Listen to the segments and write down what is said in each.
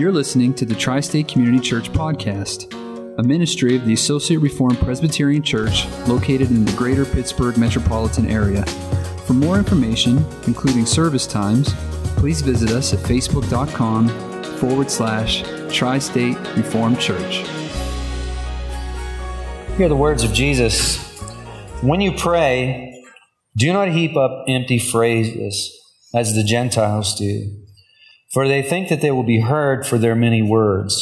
You're listening to the Tri State Community Church Podcast, a ministry of the Associate Reformed Presbyterian Church located in the greater Pittsburgh metropolitan area. For more information, including service times, please visit us at facebook.com forward slash Tri State Reformed Church. Hear the words of Jesus. When you pray, do not heap up empty phrases as the Gentiles do, for they think that they will be heard for their many words.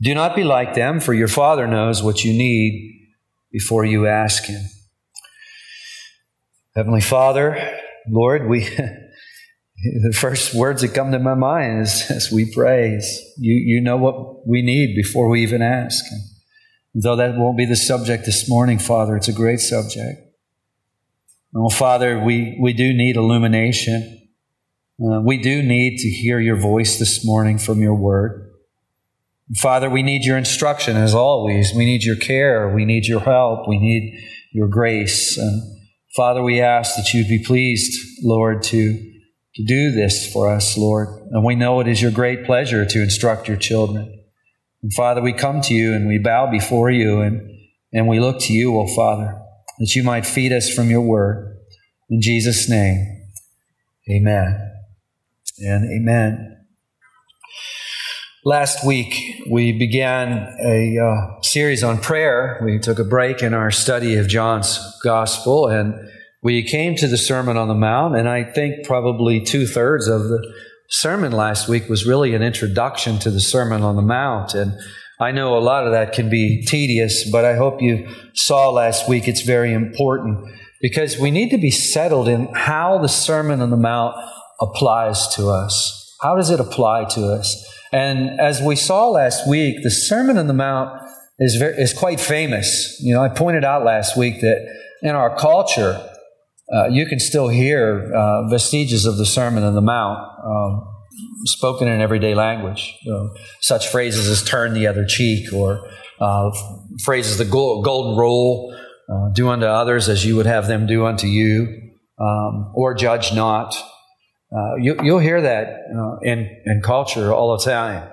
Do not be like them, for your Father knows what you need before you ask Him. Heavenly Father, Lord, we the first words that come to my mind is as we praise. You you know what we need before we even ask. And though that won't be the subject this morning, Father, it's a great subject. Oh, Father, we, we do need illumination. Uh, we do need to hear your voice this morning from your word. Father, we need your instruction as always. We need your care. We need your help. We need your grace. And Father, we ask that you'd be pleased, Lord, to, to do this for us, Lord. And we know it is your great pleasure to instruct your children. And Father, we come to you and we bow before you and, and we look to you, O oh Father that you might feed us from your word. In Jesus' name, amen and amen. Last week, we began a uh, series on prayer. We took a break in our study of John's gospel and we came to the Sermon on the Mount. And I think probably two thirds of the sermon last week was really an introduction to the Sermon on the Mount. And I know a lot of that can be tedious, but I hope you saw last week it's very important because we need to be settled in how the Sermon on the Mount applies to us. How does it apply to us? And as we saw last week, the Sermon on the Mount is, very, is quite famous. You know, I pointed out last week that in our culture, uh, you can still hear uh, vestiges of the Sermon on the Mount. Um, spoken in everyday language. such phrases as turn the other cheek or uh, phrases the golden rule, uh, do unto others as you would have them do unto you, um, or judge not. Uh, you, will hear that uh, in, in culture all the time.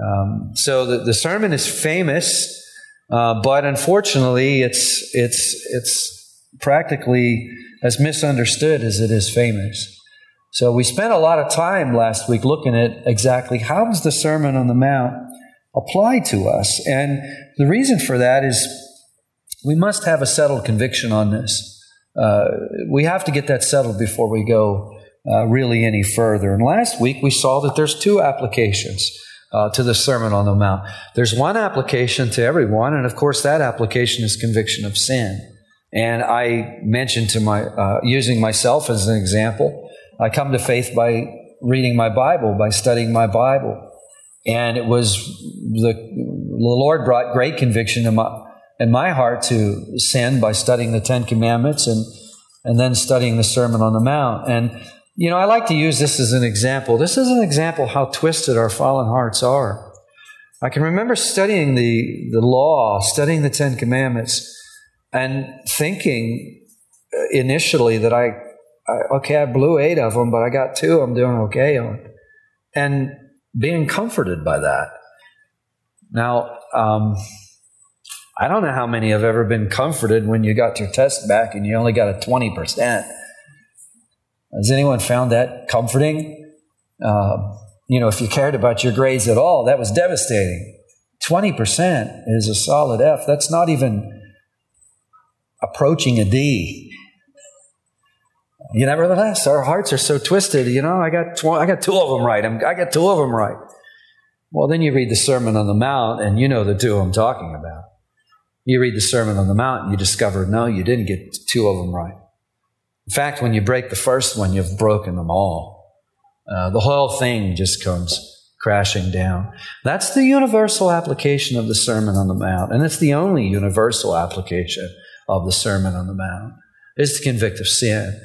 Um, so the, the sermon is famous, uh, but unfortunately, it's, it's, it's practically as misunderstood as it is famous. So we spent a lot of time last week looking at exactly how does the Sermon on the Mount apply to us? And the reason for that is we must have a settled conviction on this. Uh, we have to get that settled before we go uh, really any further. And last week we saw that there's two applications uh, to the Sermon on the Mount. There's one application to everyone, and of course that application is conviction of sin. And I mentioned to my uh, using myself as an example. I come to faith by reading my Bible, by studying my Bible. And it was the, the Lord brought great conviction in my, in my heart to sin by studying the Ten Commandments and, and then studying the Sermon on the Mount. And, you know, I like to use this as an example. This is an example how twisted our fallen hearts are. I can remember studying the, the law, studying the Ten Commandments, and thinking initially that I I, okay, I blew eight of them, but I got two I'm doing okay on. And being comforted by that. Now, um, I don't know how many have ever been comforted when you got your test back and you only got a 20%. Has anyone found that comforting? Uh, you know, if you cared about your grades at all, that was devastating. 20% is a solid F. That's not even approaching a D. You nevertheless, our hearts are so twisted. You know, I got tw- I got two of them right. I'm, I got two of them right. Well, then you read the Sermon on the Mount, and you know the two I'm talking about. You read the Sermon on the Mount, and you discover no, you didn't get two of them right. In fact, when you break the first one, you've broken them all. Uh, the whole thing just comes crashing down. That's the universal application of the Sermon on the Mount, and it's the only universal application of the Sermon on the Mount is to convict of sin.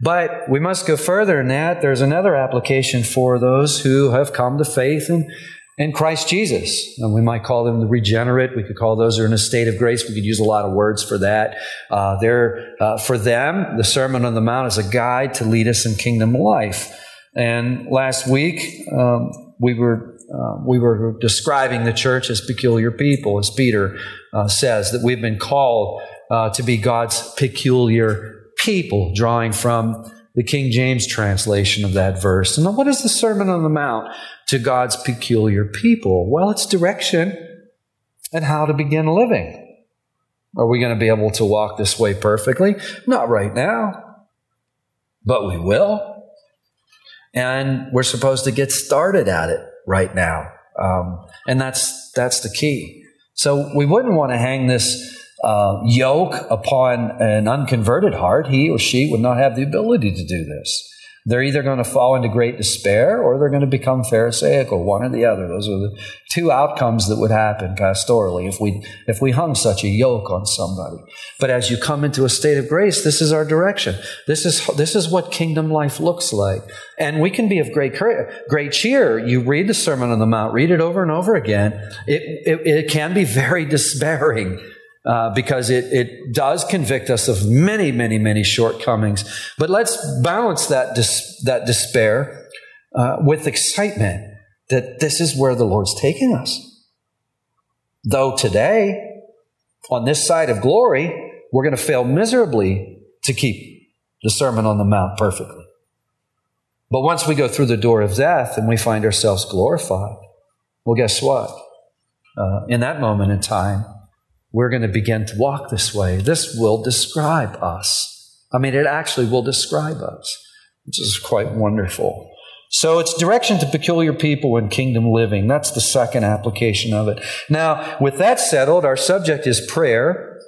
But we must go further than that. There's another application for those who have come to faith in, in Christ Jesus. And we might call them the regenerate. We could call those who are in a state of grace. We could use a lot of words for that. Uh, uh, for them, the Sermon on the Mount is a guide to lead us in kingdom life. And last week, um, we were uh, we were describing the church as peculiar people, as Peter uh, says that we've been called uh, to be God's peculiar people, drawing from the King James translation of that verse. And what is the Sermon on the Mount to God's peculiar people? Well, it's direction and how to begin living. Are we going to be able to walk this way perfectly? Not right now, but we will. And we're supposed to get started at it right now. Um, and that's, that's the key. So we wouldn't want to hang this uh, yoke upon an unconverted heart. He or she would not have the ability to do this. They're either going to fall into great despair or they're going to become Pharisaical, one or the other. Those are the two outcomes that would happen pastorally if we, if we hung such a yoke on somebody. But as you come into a state of grace, this is our direction. This is, this is what kingdom life looks like. And we can be of great, great cheer. You read the Sermon on the Mount, read it over and over again. It, it, it can be very despairing uh, because it, it does convict us of many, many, many shortcomings. But let's balance that, dis- that despair uh, with excitement that this is where the Lord's taking us. Though today, on this side of glory, we're going to fail miserably to keep the Sermon on the Mount perfectly. But once we go through the door of death and we find ourselves glorified, well, guess what? Uh, in that moment in time, we're going to begin to walk this way. This will describe us. I mean, it actually will describe us, which is quite wonderful. So it's direction to peculiar people in kingdom living. That's the second application of it. Now, with that settled, our subject is prayer,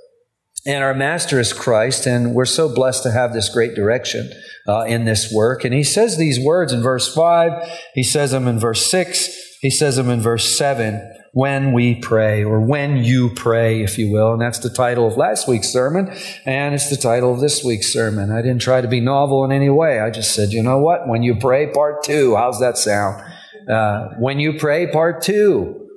and our master is Christ, and we're so blessed to have this great direction uh, in this work. And he says these words in verse 5, he says them in verse 6, he says them in verse 7 when we pray, or when you pray, if you will. And that's the title of last week's sermon, and it's the title of this week's sermon. I didn't try to be novel in any way. I just said, you know what? When you pray, part two. How's that sound? Uh, when you pray, part two.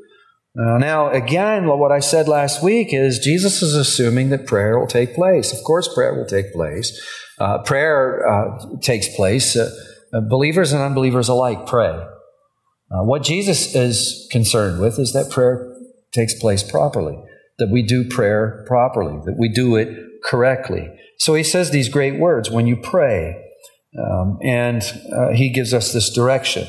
Uh, now, again, what I said last week is Jesus is assuming that prayer will take place. Of course, prayer will take place. Uh, prayer uh, takes place. Uh, uh, believers and unbelievers alike pray. Uh, what Jesus is concerned with is that prayer takes place properly, that we do prayer properly, that we do it correctly. So he says these great words when you pray, um, and uh, he gives us this direction.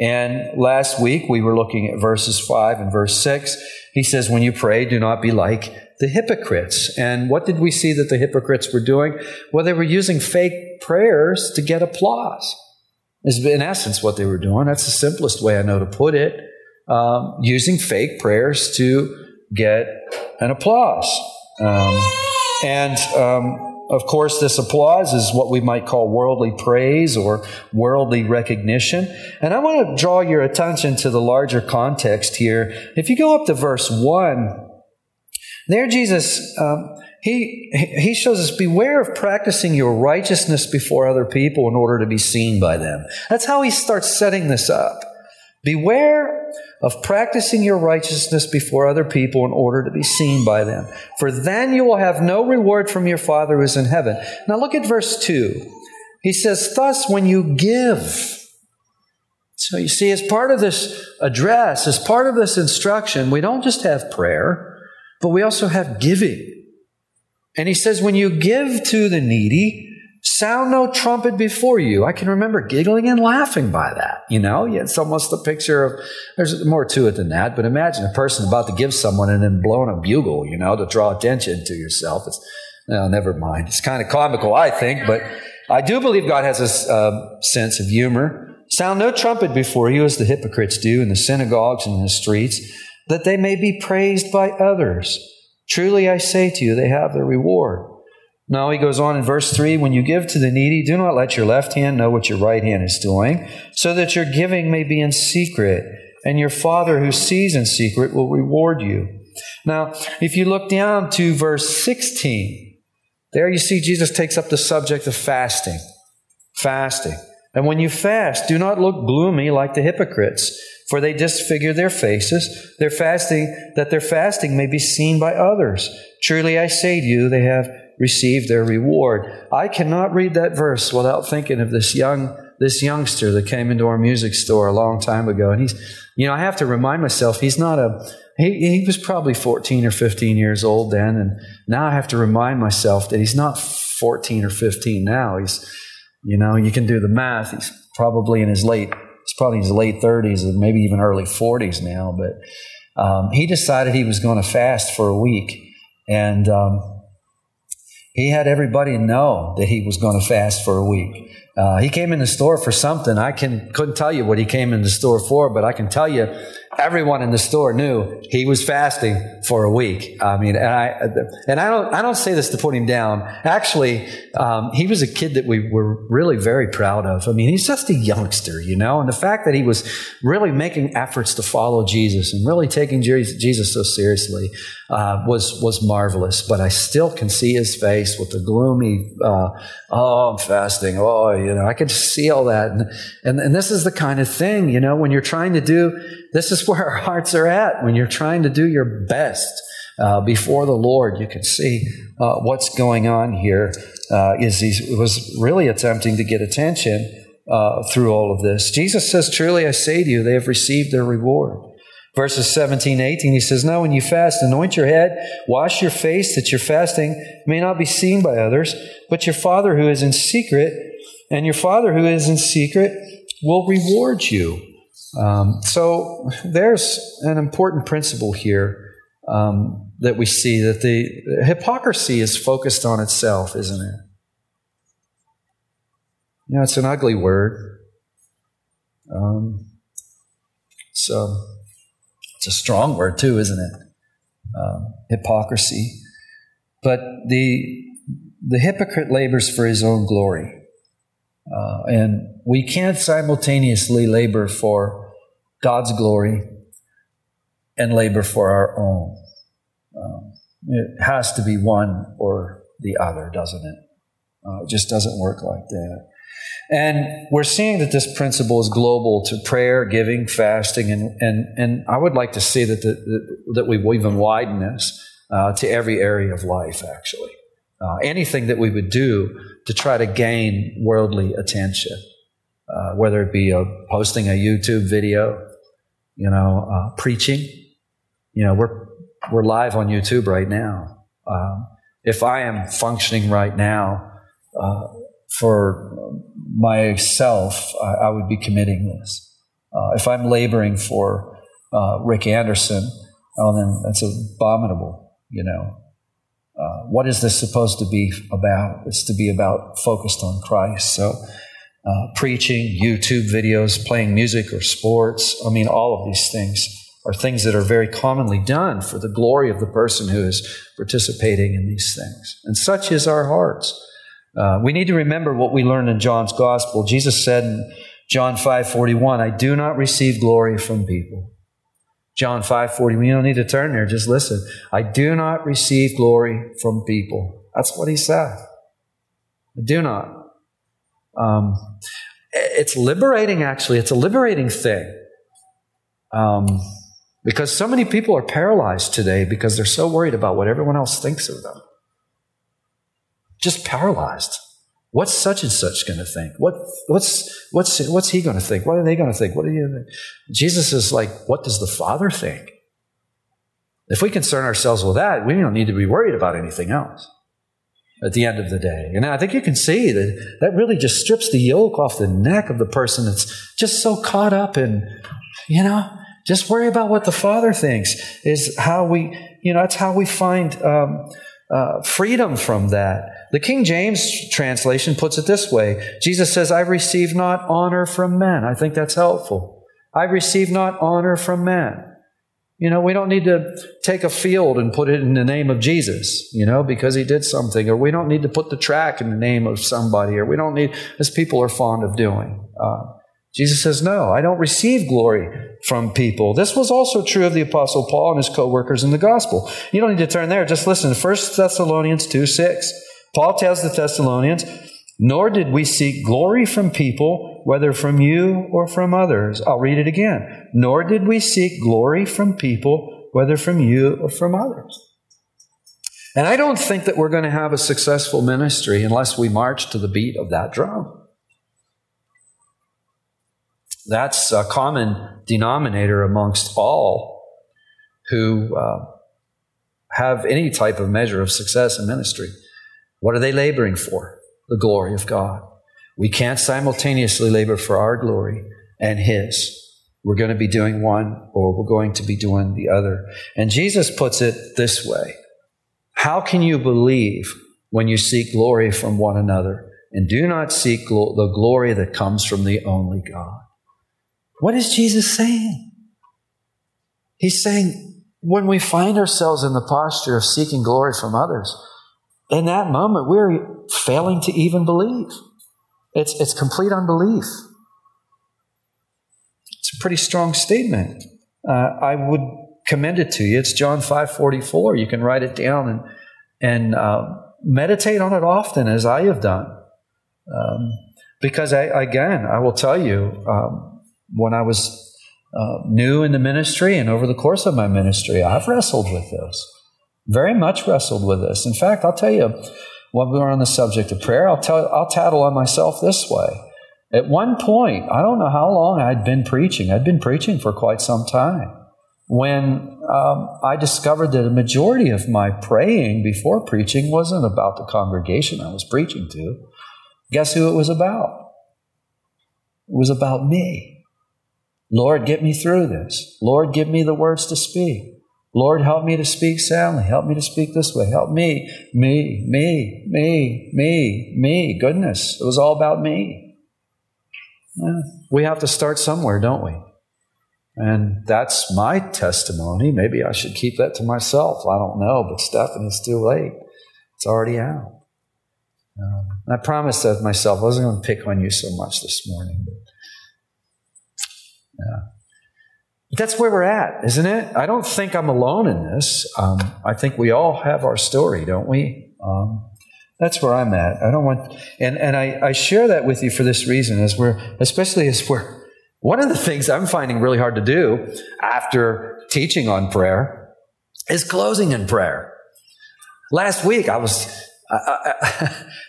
And last week we were looking at verses 5 and verse 6. He says, When you pray, do not be like the hypocrites. And what did we see that the hypocrites were doing? Well, they were using fake prayers to get applause is in essence what they were doing. That's the simplest way I know to put it. Um, using fake prayers to get an applause. Um, and um, of course, this applause is what we might call worldly praise or worldly recognition. And I want to draw your attention to the larger context here. If you go up to verse 1, there Jesus um, he, he shows us beware of practicing your righteousness before other people in order to be seen by them. That's how he starts setting this up. Beware of practicing your righteousness before other people in order to be seen by them. For then you will have no reward from your Father who is in heaven. Now look at verse 2. He says, Thus, when you give, so you see, as part of this address, as part of this instruction, we don't just have prayer, but we also have giving. And he says, when you give to the needy, sound no trumpet before you. I can remember giggling and laughing by that. You know, it's almost a picture of, there's more to it than that, but imagine a person about to give someone and then blowing a bugle, you know, to draw attention to yourself. It's, no, never mind. It's kind of comical, I think, but I do believe God has a uh, sense of humor. Sound no trumpet before you, as the hypocrites do in the synagogues and in the streets, that they may be praised by others. Truly I say to you, they have their reward. Now he goes on in verse 3 When you give to the needy, do not let your left hand know what your right hand is doing, so that your giving may be in secret, and your Father who sees in secret will reward you. Now, if you look down to verse 16, there you see Jesus takes up the subject of fasting. Fasting. And when you fast, do not look gloomy like the hypocrites for they disfigure their faces, their fasting, that their fasting may be seen by others. Truly I say to you, they have received their reward. I cannot read that verse without thinking of this young this youngster that came into our music store a long time ago. And he's, you know, I have to remind myself he's not a, he, he was probably 14 or 15 years old then. And now I have to remind myself that he's not 14 or 15 now. He's, you know, you can do the math. He's probably in his late, he's probably in his late 30s and maybe even early 40s now. But um, he decided he was going to fast for a week. And um, he had everybody know that he was going to fast for a week. Uh, he came in the store for something. I can couldn't tell you what he came in the store for, but I can tell you everyone in the store knew he was fasting for a week. I mean, and I and I don't I don't say this to put him down. Actually, um, he was a kid that we were really very proud of. I mean, he's just a youngster, you know, and the fact that he was really making efforts to follow Jesus and really taking Jesus so seriously uh, was was marvelous. But I still can see his face with the gloomy, uh, oh, I'm fasting. Oh, you know, I can see all that, and, and and this is the kind of thing, you know, when you're trying to do. This is where our hearts are at when you're trying to do your best uh, before the Lord. You can see uh, what's going on here. Uh, is he was really attempting to get attention uh, through all of this. Jesus says, "Truly I say to you, they have received their reward." Verses 17, 18, he says, Now when you fast, anoint your head, wash your face, that your fasting may not be seen by others, but your Father who is in secret, and your Father who is in secret will reward you. Um, so there's an important principle here um, that we see that the hypocrisy is focused on itself, isn't it? You know, it's an ugly word. Um, so it's a strong word too, isn't it? Um, hypocrisy. But the the hypocrite labors for his own glory. Uh, and we can't simultaneously labor for God's glory and labor for our own. Um, it has to be one or the other, doesn't it? Uh, it just doesn't work like that. And we're seeing that this principle is global to prayer, giving, fasting, and, and, and I would like to see that, the, that we even widen this uh, to every area of life, actually. Uh, anything that we would do to try to gain worldly attention, uh, whether it be a, posting a YouTube video, you know, uh, preaching. You know, we're, we're live on YouTube right now. Um, if I am functioning right now uh, for myself, I, I, would be committing this. Uh, if I'm laboring for uh, Rick Anderson, oh, then that's abominable, you know. Uh, what is this supposed to be about? It's to be about focused on Christ. So, uh, preaching, YouTube videos, playing music or sports, I mean, all of these things are things that are very commonly done for the glory of the person who is participating in these things. And such is our hearts. Uh, we need to remember what we learned in John's gospel. Jesus said in John 5:41, "I do not receive glory from people." John 5:40. We don't need to turn there, just listen. I do not receive glory from people. That's what he said. I do not. Um, it's liberating, actually. It's a liberating thing. Um, because so many people are paralyzed today because they're so worried about what everyone else thinks of them. Just paralyzed. What's such and such going to think? What, what's, what's, what's he going to think? What are they going to think? What are you? Think? Jesus is like, what does the Father think? If we concern ourselves with that, we don't need to be worried about anything else at the end of the day. And I think you can see that that really just strips the yoke off the neck of the person that's just so caught up in, you know, just worry about what the Father thinks is how we, you know, that's how we find um, uh, freedom from that. The King James translation puts it this way Jesus says, I receive not honor from men. I think that's helpful. I receive not honor from men. You know, we don't need to take a field and put it in the name of Jesus, you know, because he did something, or we don't need to put the track in the name of somebody, or we don't need, as people are fond of doing. Uh, Jesus says, No, I don't receive glory from people. This was also true of the Apostle Paul and his co workers in the gospel. You don't need to turn there. Just listen. 1 Thessalonians 2 6. Paul tells the Thessalonians, Nor did we seek glory from people, whether from you or from others. I'll read it again. Nor did we seek glory from people, whether from you or from others. And I don't think that we're going to have a successful ministry unless we march to the beat of that drum. That's a common denominator amongst all who uh, have any type of measure of success in ministry. What are they laboring for? The glory of God. We can't simultaneously labor for our glory and His. We're going to be doing one or we're going to be doing the other. And Jesus puts it this way How can you believe when you seek glory from one another and do not seek the glory that comes from the only God? What is Jesus saying? He's saying when we find ourselves in the posture of seeking glory from others, in that moment we're failing to even believe. It's, it's complete unbelief. It's a pretty strong statement. Uh, I would commend it to you. It's John 5:44. You can write it down and and uh, meditate on it often, as I have done. Um, because I, again, I will tell you, um, when I was uh, new in the ministry and over the course of my ministry, I've wrestled with this, very much wrestled with this. In fact, I'll tell you, when we were on the subject of prayer, I'll tell, I'll tattle on myself this way. At one point, I don't know how long I'd been preaching. I'd been preaching for quite some time. When um, I discovered that a majority of my praying before preaching wasn't about the congregation I was preaching to, guess who it was about? It was about me. Lord, get me through this. Lord, give me the words to speak. Lord, help me to speak soundly. Help me to speak this way. Help me, me, me, me, me, me. Goodness, it was all about me. Well, we have to start somewhere, don't we? And that's my testimony. Maybe I should keep that to myself. I don't know, but Stephen, it's too late. It's already out. Um, I promised myself I wasn't going to pick on you so much this morning. But, yeah. That's where we're at, isn't it? I don't think I'm alone in this. Um, I think we all have our story, don't we? Um, that's where I'm at. I don't want, and, and I, I share that with you for this reason, as we're, especially as we're, one of the things I'm finding really hard to do after teaching on prayer is closing in prayer. Last week I was,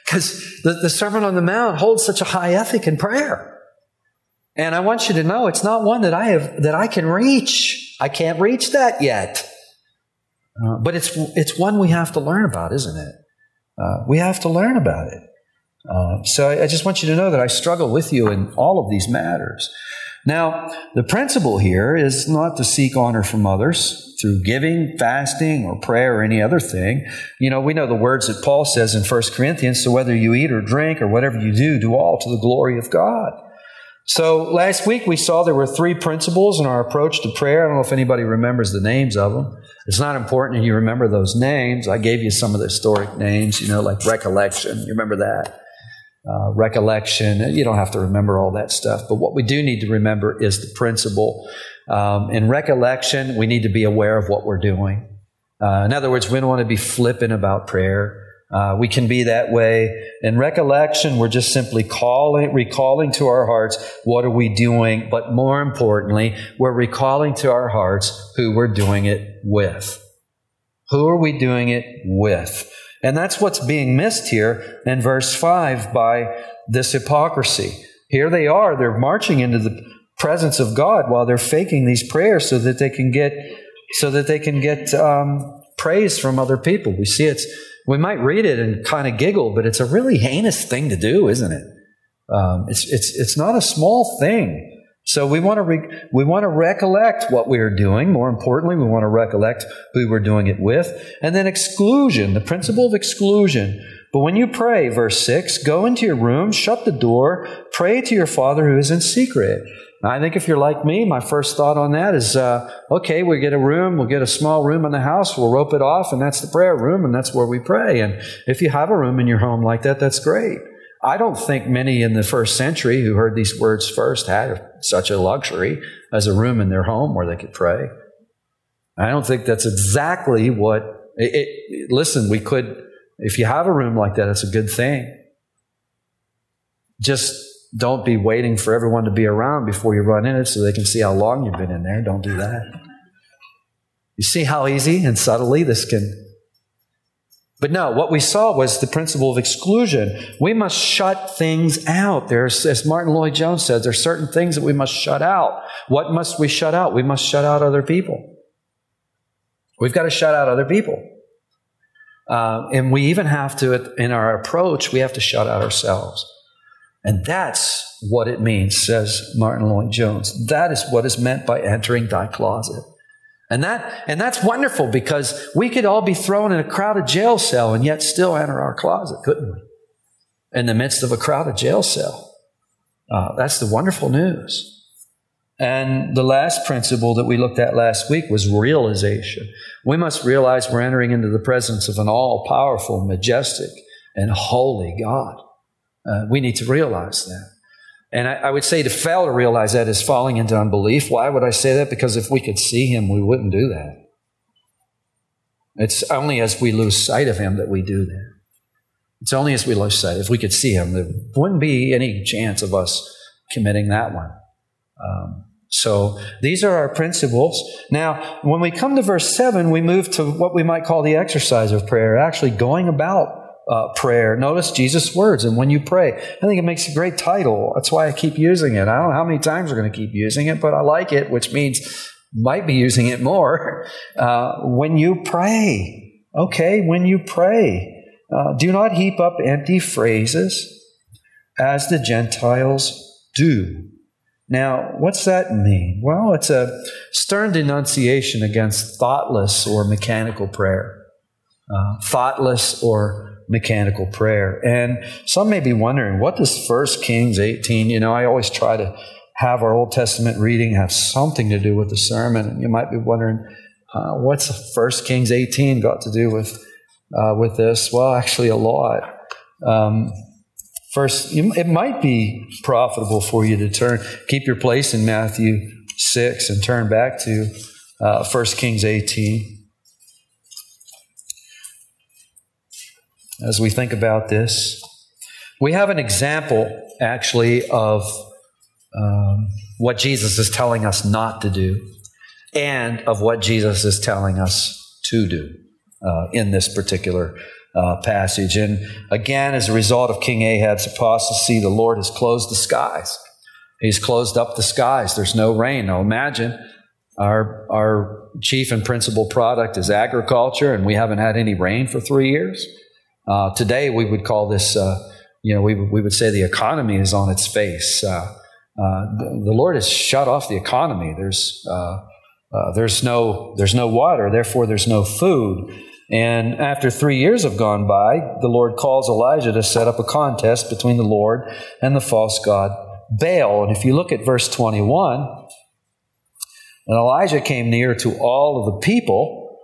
because the, the Sermon on the Mount holds such a high ethic in prayer. And I want you to know it's not one that I have, that I can reach. I can't reach that yet. Uh, but it's, it's one we have to learn about, isn't it? Uh, we have to learn about it. Uh, so I, I just want you to know that I struggle with you in all of these matters. Now, the principle here is not to seek honor from others through giving, fasting, or prayer or any other thing. You know, we know the words that Paul says in 1 Corinthians so whether you eat or drink or whatever you do, do all to the glory of God. So last week we saw there were three principles in our approach to prayer. I don't know if anybody remembers the names of them. It's not important that you remember those names. I gave you some of the historic names, you know, like recollection. You remember that? Uh, recollection. You don't have to remember all that stuff. But what we do need to remember is the principle. Um, in recollection, we need to be aware of what we're doing. Uh, in other words, we don't want to be flippant about prayer. Uh, we can be that way. In recollection, we're just simply calling, recalling to our hearts what are we doing, but more importantly, we're recalling to our hearts who we're doing it with. Who are we doing it with? And that's what's being missed here in verse 5 by this hypocrisy. Here they are, they're marching into the presence of God while they're faking these prayers so that they can get so that they can get um, praise from other people. We see it's we might read it and kind of giggle, but it's a really heinous thing to do, isn't it? Um, it's, it's, it's not a small thing. So we want to re- we want to recollect what we are doing. More importantly, we want to recollect who we're doing it with, and then exclusion, the principle of exclusion. But when you pray, verse six, go into your room, shut the door, pray to your Father who is in secret, I think if you're like me, my first thought on that is, uh, okay, we get a room, we'll get a small room in the house, we'll rope it off, and that's the prayer room, and that's where we pray. And if you have a room in your home like that, that's great. I don't think many in the first century who heard these words first had such a luxury as a room in their home where they could pray. I don't think that's exactly what. It, it, listen, we could, if you have a room like that, it's a good thing. Just don't be waiting for everyone to be around before you run in it so they can see how long you've been in there. Don't do that. You see how easy and subtly this can But no, what we saw was the principle of exclusion. We must shut things out. There's, as Martyn Lloyd-Jones says, there are certain things that we must shut out. What must we shut out? We must shut out other people. We've got to shut out other people. Uh, and we even have to, in our approach, we have to shut out ourselves. And that's what it means, says Martyn Lloyd-Jones. That is what is meant by entering thy closet. And that, and that's wonderful because we could all be thrown in a crowded jail cell and yet still enter our closet, couldn't we? In the midst of a crowded jail cell. Uh, that's the wonderful news. And the last principle that we looked at last week was realization. We must realize we're entering into the presence of an all powerful, majestic, and holy God. Uh, we need to realize that. And I, I, would say to fail to realize that is falling into unbelief. Why would I say that? Because if we could see him, we wouldn't do that. It's only as we lose sight of him that we do that. It's only as we lose sight. If we could see him, there wouldn't be any chance of us committing that one. Um, so these are our principles. Now, when we come to verse 7, we move to what we might call the exercise of prayer, actually going about uh, prayer. Notice Jesus' words, and when you pray, I think it makes a great title. That's why I keep using it. I don't know how many times we're going to keep using it, but I like it, which means might be using it more. Uh, when you pray, okay, when you pray, uh, do not heap up empty phrases as the Gentiles do. Now, what's that mean? Well, it's a stern denunciation against thoughtless or mechanical prayer. Uh, thoughtless or mechanical prayer. And some may be wondering, what does 1 Kings 18, you know, I always try to have our Old Testament reading have something to do with the sermon. And you might be wondering, uh, what's 1 Kings 18 got to do with, uh, with this? Well, actually, a lot. Um, first, it might be profitable for you to turn, keep your place in Matthew 6 and turn back to uh, 1 Kings 18. as we think about this. We have an example, actually, of um, what Jesus is telling us not to do and of what Jesus is telling us to do uh, in this particular uh, passage. And again, as a result of King Ahab's apostasy, the Lord has closed the skies. He's closed up the skies. There's no rain. Now imagine our, our chief and principal product is agriculture, and we haven't had any rain for three years. Uh, today, we would call this, uh, you know, we, we would say the economy is on its face. Uh, uh the, the, Lord has shut off the economy. There's, uh, uh, there's, no, there's no water, therefore, there's no food. And after three years have gone by, the Lord calls Elijah to set up a contest between the Lord and the false god Baal. And if you look at verse 21, and Elijah came near to all of the people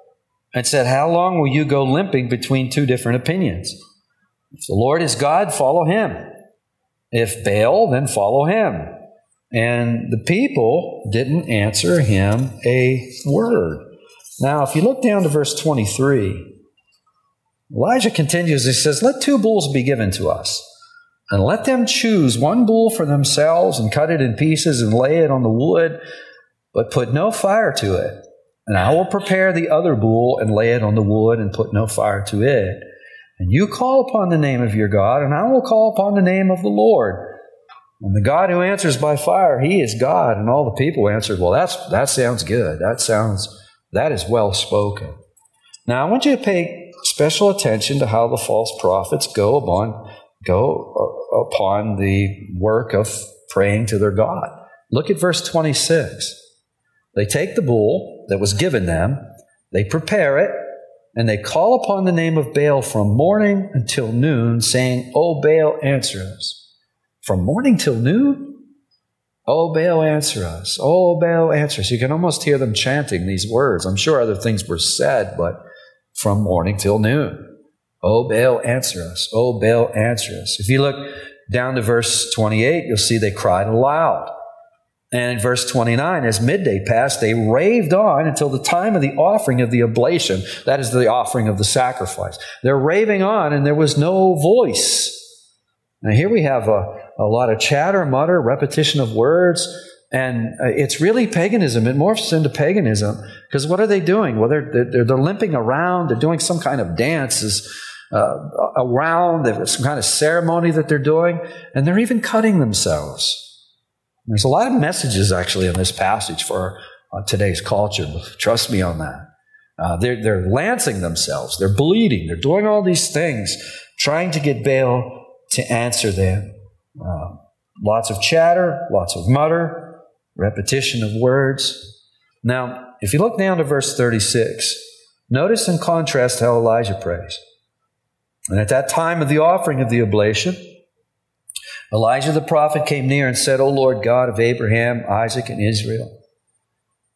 and said, How long will you go limping between two different opinions? If the Lord is God, follow him. If Baal, then follow him. And the people didn't answer him a word. Now, if you look down to verse 23, Elijah continues, he says, Let two bulls be given to us, and let them choose one bull for themselves and cut it in pieces and lay it on the wood, but put no fire to it. And I will prepare the other bull and lay it on the wood and put no fire to it. And you call upon the name of your God, and I will call upon the name of the Lord. And the God who answers by fire, he is God. And all the people answered, Well, that's, that sounds good. That sounds, that is well spoken. Now, I want you to pay special attention to how the false prophets go upon, go uh, upon the work of praying to their God. Look at verse 26. They take the bull that was given them, they prepare it, and they call upon the name of Baal from morning until noon, saying, O Baal, answer us. From morning till noon? Oh, Baal, answer us. Oh, Baal, answer us. You can almost hear them chanting these words. I'm sure other things were said, but from morning till noon. Oh, Baal, answer us. Oh, Baal, answer us. If you look down to verse 28, you'll see they cried aloud. And in verse 29, as midday passed, they raved on until the time of the offering of the oblation. That is the offering of the sacrifice. They're raving on, and there was no voice. Now, here we have a, a lot of chatter, mutter, repetition of words, And uh, it's really paganism. It morphs into paganism because what are they doing? Well, they're, they're, they're limping around. They're doing some kind of dances uh, around. There's some kind of ceremony that they're doing. And they're even cutting themselves. There's a lot of messages actually in this passage for uh, today's culture. Trust me on that. Uh, they're, they're lancing themselves. They're bleeding. They're doing all these things, trying to get Baal to answer them. Uh, lots of chatter, lots of mutter, repetition of words. Now, if you look down to verse 36, notice in contrast how Elijah prays. And at that time of the offering of the oblation, Elijah the prophet came near and said, O Lord God of Abraham, Isaac, and Israel,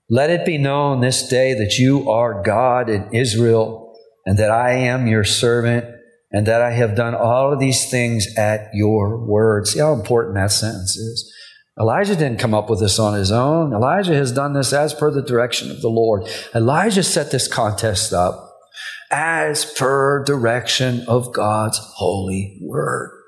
let it be known this day that you are God in Israel, and that I am your servant, and that I have done all of these things at your word. See how important that sentence is. Elijah didn't come up with this on his own. Elijah has done this as per the direction of the Lord. Elijah set this contest up as per direction of God's holy word.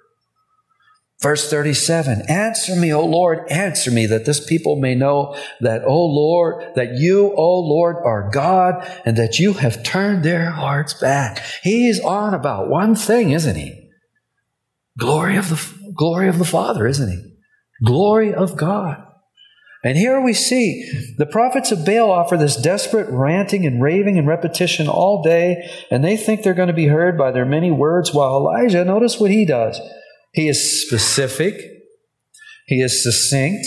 Verse 37 Answer me, O Lord, answer me, that this people may know that, O Lord, that you, O Lord, are God, and that you have turned their hearts back. He's on about one thing, isn't he? Glory of the, glory of the Father, isn't he? Glory of God. And here we see the prophets of Baal offer this desperate ranting and raving and repetition all day, and they think they're going to be heard by their many words, while Elijah, notice what he does. He is specific, he is succinct,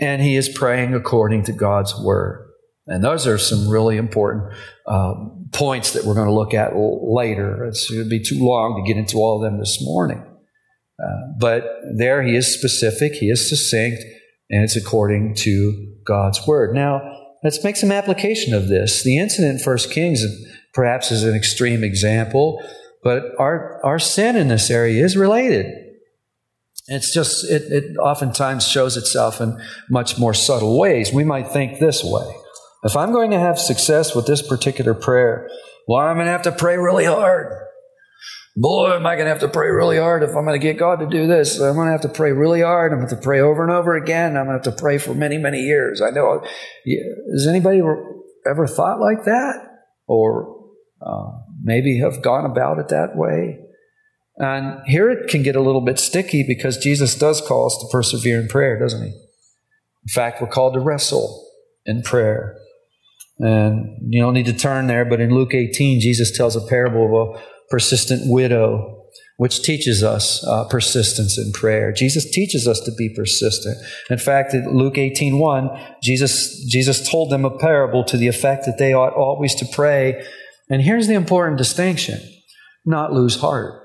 and he is praying according to God's word. And those are some really important um, points that we're going to look at later. It's going to be too long to get into all of them this morning. Uh, but there he is specific, he is succinct, and it's according to God's word. Now, let's make some application of this. The incident in 1 Kings perhaps is an extreme example. But our, our sin in this area is related. It's just, it, it oftentimes shows itself in much more subtle ways. We might think this way if I'm going to have success with this particular prayer, well, I'm going to have to pray really hard. Boy, am I going to have to pray really hard if I'm going to get God to do this. I'm going to have to pray really hard. I'm going to have to pray over and over again. I'm going to have to pray for many, many years. I know. Has anybody ever thought like that? Or uh, maybe have gone about it that way. And here it can get a little bit sticky because Jesus does call us to persevere in prayer, doesn't he? In fact, we're called to wrestle in prayer. And you don't need to turn there, but in Luke 18, Jesus tells a parable of a persistent widow, which teaches us uh, persistence in prayer. Jesus teaches us to be persistent. In fact, in Luke 18, 1, Jesus, Jesus told them a parable to the effect that they ought always to pray and here's the important distinction not lose heart.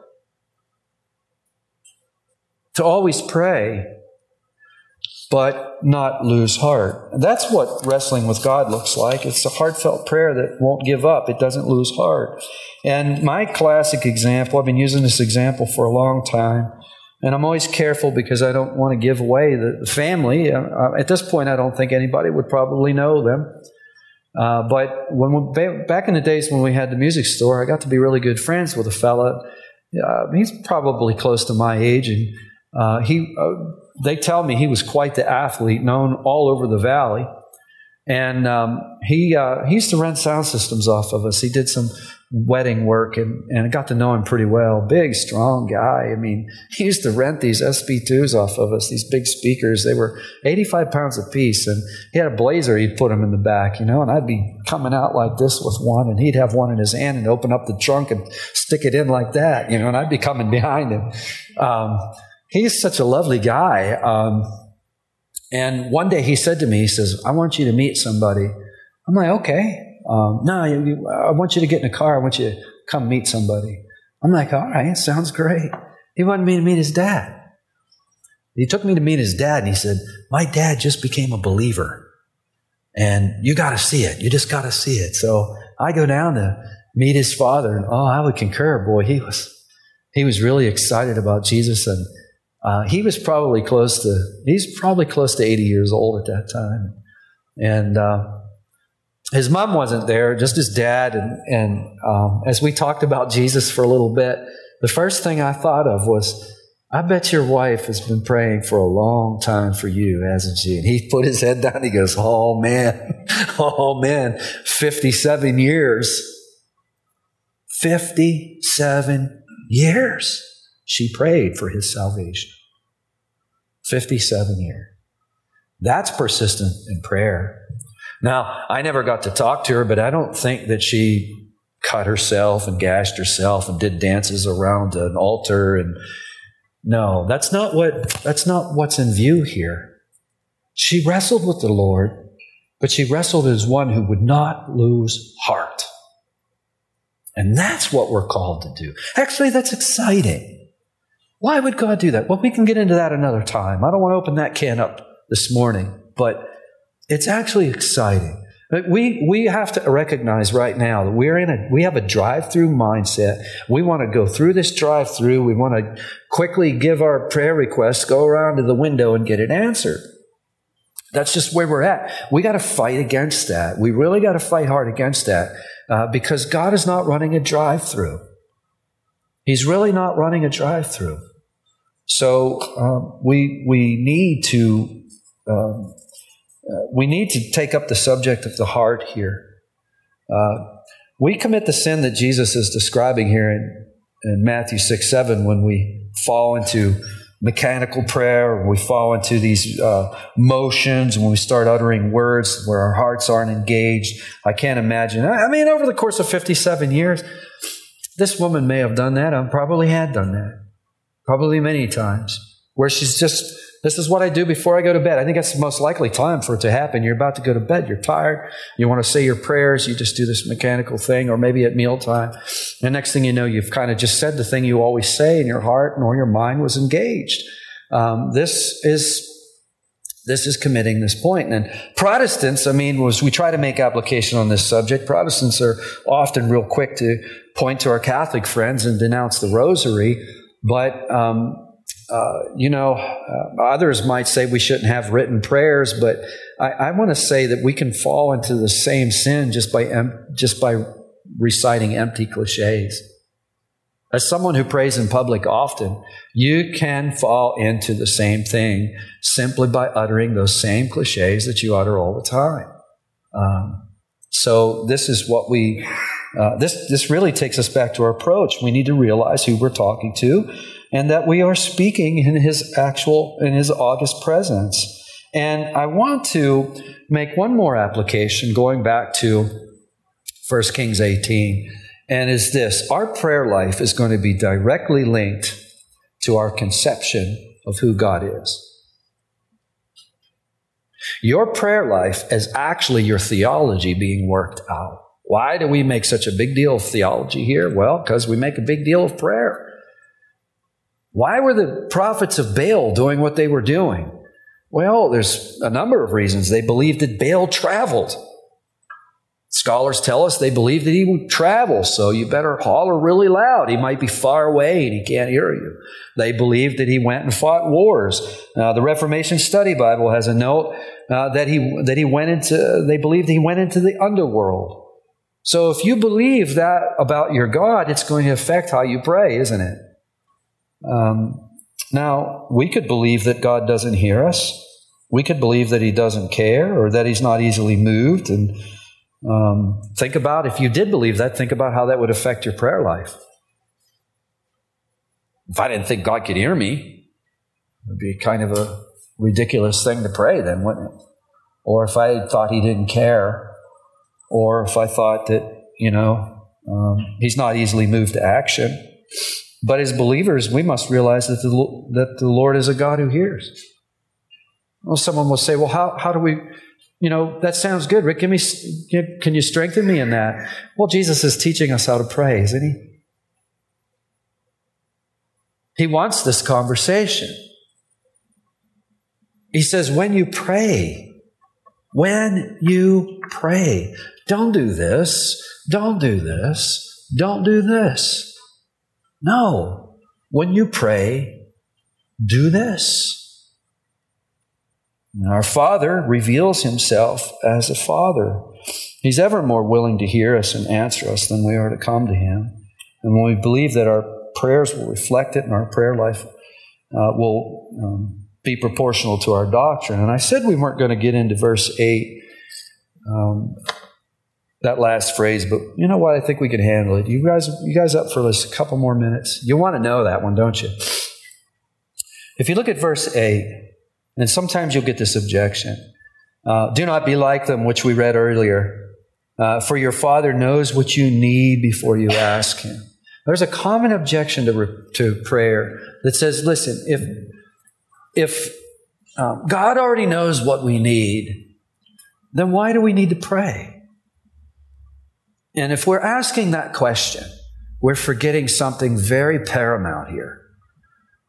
To always pray, but not lose heart. That's what wrestling with God looks like. It's a heartfelt prayer that won't give up, it doesn't lose heart. And my classic example, I've been using this example for a long time. And I'm always careful because I don't want to give away the family. Uh, at this point, I don't think anybody would probably know them. Uh, but when we, back in the days when we had the music store, I got to be really good friends with a fella. Uh, he's probably close to my age, and uh, he. Uh, they tell me he was quite the athlete, known all over the valley. And um, he uh, he used to rent sound systems off of us. He did some wedding work and, and got to know him pretty well. Big, strong guy. I mean, he used to rent these SB2s off of us, these big speakers. They were 85 pounds a piece. And he had a blazer, he'd put them in the back, you know, and I'd be coming out like this with one and he'd have one in his hand and open up the trunk and stick it in like that, you know, and I'd be coming behind him. Um, he's such a lovely guy. Um, and one day he said to me, he says, I want you to meet somebody. I'm like, okay. Um, no, you, I want you to get in a car. I want you to come meet somebody. I'm like, all right, sounds great. He wanted me to meet his dad. He took me to meet his dad and he said, My dad just became a believer. And you got to see it. You just got to see it. So I go down to meet his father and oh, I would concur. Boy, he was, he was really excited about Jesus. And uh, he was probably close to, he's probably close to 80 years old at that time. And, uh, his mom wasn't there, just his dad. And, and um, as we talked about Jesus for a little bit, the first thing I thought of was I bet your wife has been praying for a long time for you, hasn't she? And he put his head down. He goes, Oh man, oh man, 57 years. 57 years she prayed for his salvation. 57 years. That's persistent in prayer. Now, I never got to talk to her, but I don't think that she cut herself and gashed herself and did dances around an altar and no, that's not what that's not what's in view here. She wrestled with the Lord, but she wrestled as one who would not lose heart. And that's what we're called to do. Actually, that's exciting. Why would God do that? Well, we can get into that another time. I don't want to open that can up this morning, but it's actually exciting. But We, we have to recognize right now that we're in a, we have a drive through mindset. We want to go through this drive through. We want to quickly give our prayer requests, go around to the window and get it answered. That's just where we're at. We got to fight against that. We really got to fight hard against that uh, because God is not running a drive through. He's really not running a drive through. So um, we, we need to um, we need to take up the subject of the heart here. Uh, we commit the sin that Jesus is describing here in, in Matthew 6 7 when we fall into mechanical prayer, when we fall into these uh, motions, when we start uttering words where our hearts aren't engaged. I can't imagine. I mean, over the course of 57 years, this woman may have done that. I probably had done that. Probably many times. Where she's just this is what I do before I go to bed. I think that's the most likely time for it to happen. You're about to go to bed. You're tired. You want to say your prayers. You just do this mechanical thing, or maybe at mealtime. And next thing you know, you've kind of just said the thing you always say, and your heart nor your mind was engaged. Um, this is this is committing this point. And Protestants, I mean, was we try to make application on this subject. Protestants are often real quick to point to our Catholic friends and denounce the Rosary, but um, uh, you know, uh, others might say we shouldn't have written prayers, but I, I want to say that we can fall into the same sin just by em- just by reciting empty cliches. As someone who prays in public often, you can fall into the same thing simply by uttering those same cliches that you utter all the time. Um, so this is what we. Uh, this this really takes us back to our approach. We need to realize who we're talking to and that we are speaking in his actual, in his august presence. And I want to make one more application going back to 1 Kings 18, and is this our prayer life is going to be directly linked to our conception of who God is. Your prayer life is actually your theology being worked out. Why do we make such a big deal of theology here? Well, because we make a big deal of prayer. Why were the prophets of Baal doing what they were doing? Well, there's a number of reasons. They believed that Baal traveled. Scholars tell us they believe that he would travel, so you better holler really loud. He might be far away and he can't hear you. They believed that he went and fought wars. Uh, the Reformation Study Bible has a note uh, that he that he went into. They believed he went into the underworld. So if you believe that about your God, it's going to affect how you pray, isn't it? Um, now, we could believe that God doesn't hear us. We could believe that He doesn't care or that He's not easily moved. And um, think about if you did believe that, think about how that would affect your prayer life. If I didn't think God could hear me, it would be kind of a ridiculous thing to pray, then, wouldn't it? Or if I thought He didn't care, or if I thought that, you know, um, He's not easily moved to action. But as believers, we must realize that the, that the Lord is a God who hears. Well, someone will say, well, how, how do we, you know, that sounds good. Rick, give me, can you strengthen me in that? Well, Jesus is teaching us how to pray, isn't he? He wants this conversation. He says, when you pray, when you pray, don't do this, don't do this, don't do this. No. When you pray, do this. And our Father reveals himself as a Father. He's ever more willing to hear us and answer us than we are to come to him. And when we believe that our prayers will reflect it and our prayer life uh, will um, be proportional to our doctrine. And I said we weren't going to get into verse 8, um, that last phrase, but you know what? I think we can handle it. You guys, you guys up for this a couple more minutes? You want to know that one, don't you? If you look at verse 8, and sometimes you'll get this objection uh, do not be like them, which we read earlier. Uh, for your Father knows what you need before you ask Him. There's a common objection to, re- to prayer that says, listen, if, if um, God already knows what we need, then why do we need to pray? And if we're asking that question, we're forgetting something very paramount here.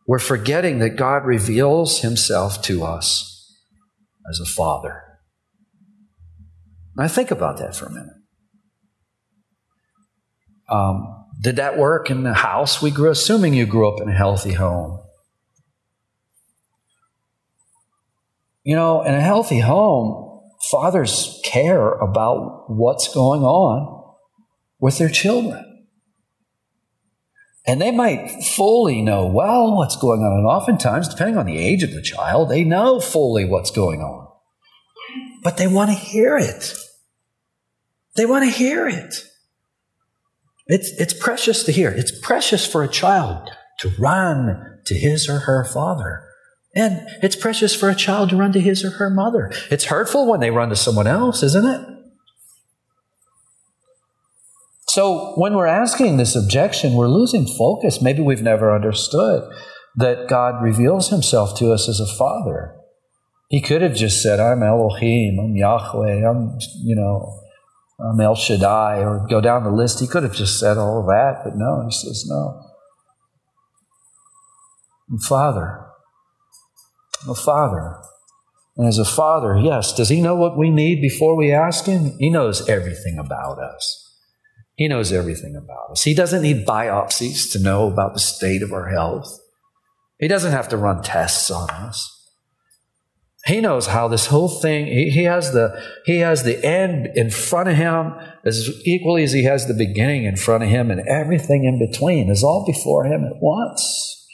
We're forgetting that God reveals Himself to us as a Father. Now, think about that for a minute. Um, did that work in the house we grew? Assuming you grew up in a healthy home. You know, in a healthy home, fathers care about what's going on with their children. And they might fully know well what's going on. And oftentimes, depending on the age of the child, they know fully what's going on. But they want to hear it. They want to hear it. It's, it's precious to hear. It's precious for a child to run to his or her father. And it's precious for a child to run to his or her mother. It's hurtful when they run to someone else, isn't it? So when we're asking this objection, we're losing focus. Maybe we've never understood that God reveals himself to us as a father. He could have just said, I'm Elohim, I'm Yahweh, I'm, you know, I'm El Shaddai, or go down the list. He could have just said all of that, but no, he says, no. I'm Father. I'm a Father. And as a Father, yes, does He know what we need before we ask Him? He knows everything about us. He knows everything about us. He doesn't need biopsies to know about the state of our health. He doesn't have to run tests on us. He knows how this whole thing, he, he, has the, he has the end in front of him as equally as he has the beginning in front of him, and everything in between is all before him at once.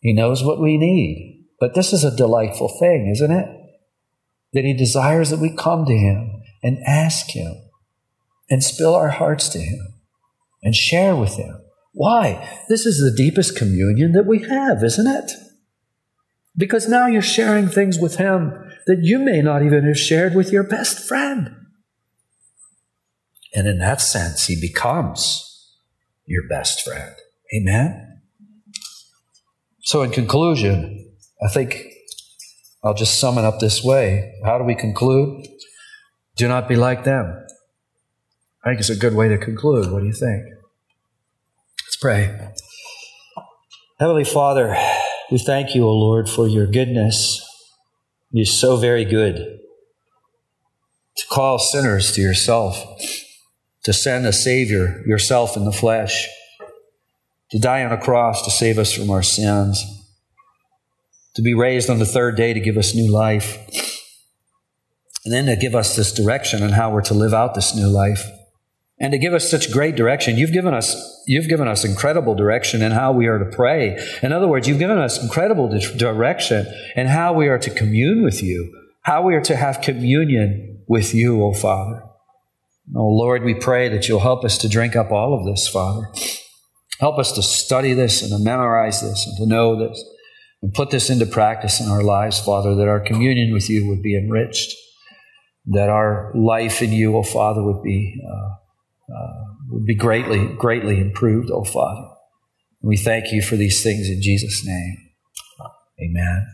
He knows what we need. But this is a delightful thing, isn't it? That he desires that we come to him and ask him and spill our hearts to him and share with him. Why? This is the deepest communion that we have, isn't it? Because now you're sharing things with Him that you may not even have shared with your best friend. And in that sense, He becomes your best friend. Amen? So, in conclusion, I think I'll just sum it up this way. How do we conclude? Do not be like them. I think it's a good way to conclude. What do you think? Let's pray. Heavenly Father, we thank you, O Lord, for your goodness. You're so very good to call sinners to yourself, to send a Savior, yourself in the flesh, to die on a cross to save us from our sins, to be raised on the third day to give us new life, and then to give us this direction on how we're to live out this new life and to give us such great direction. You've given us, you've given us incredible direction in how we are to pray. In other words, you've given us incredible direction in how we are to commune with you, how we are to have communion with you, O Father. Oh Lord, we pray that you'll help us to drink up all of this, Father. Help us to study this and to memorize this and to know this and put this into practice in our lives, Father, that our communion with you would be enriched, that our life in you, O Father, would be uh, uh, would be greatly, greatly improved, oh Father. We thank you for these things in Jesus' name. Amen.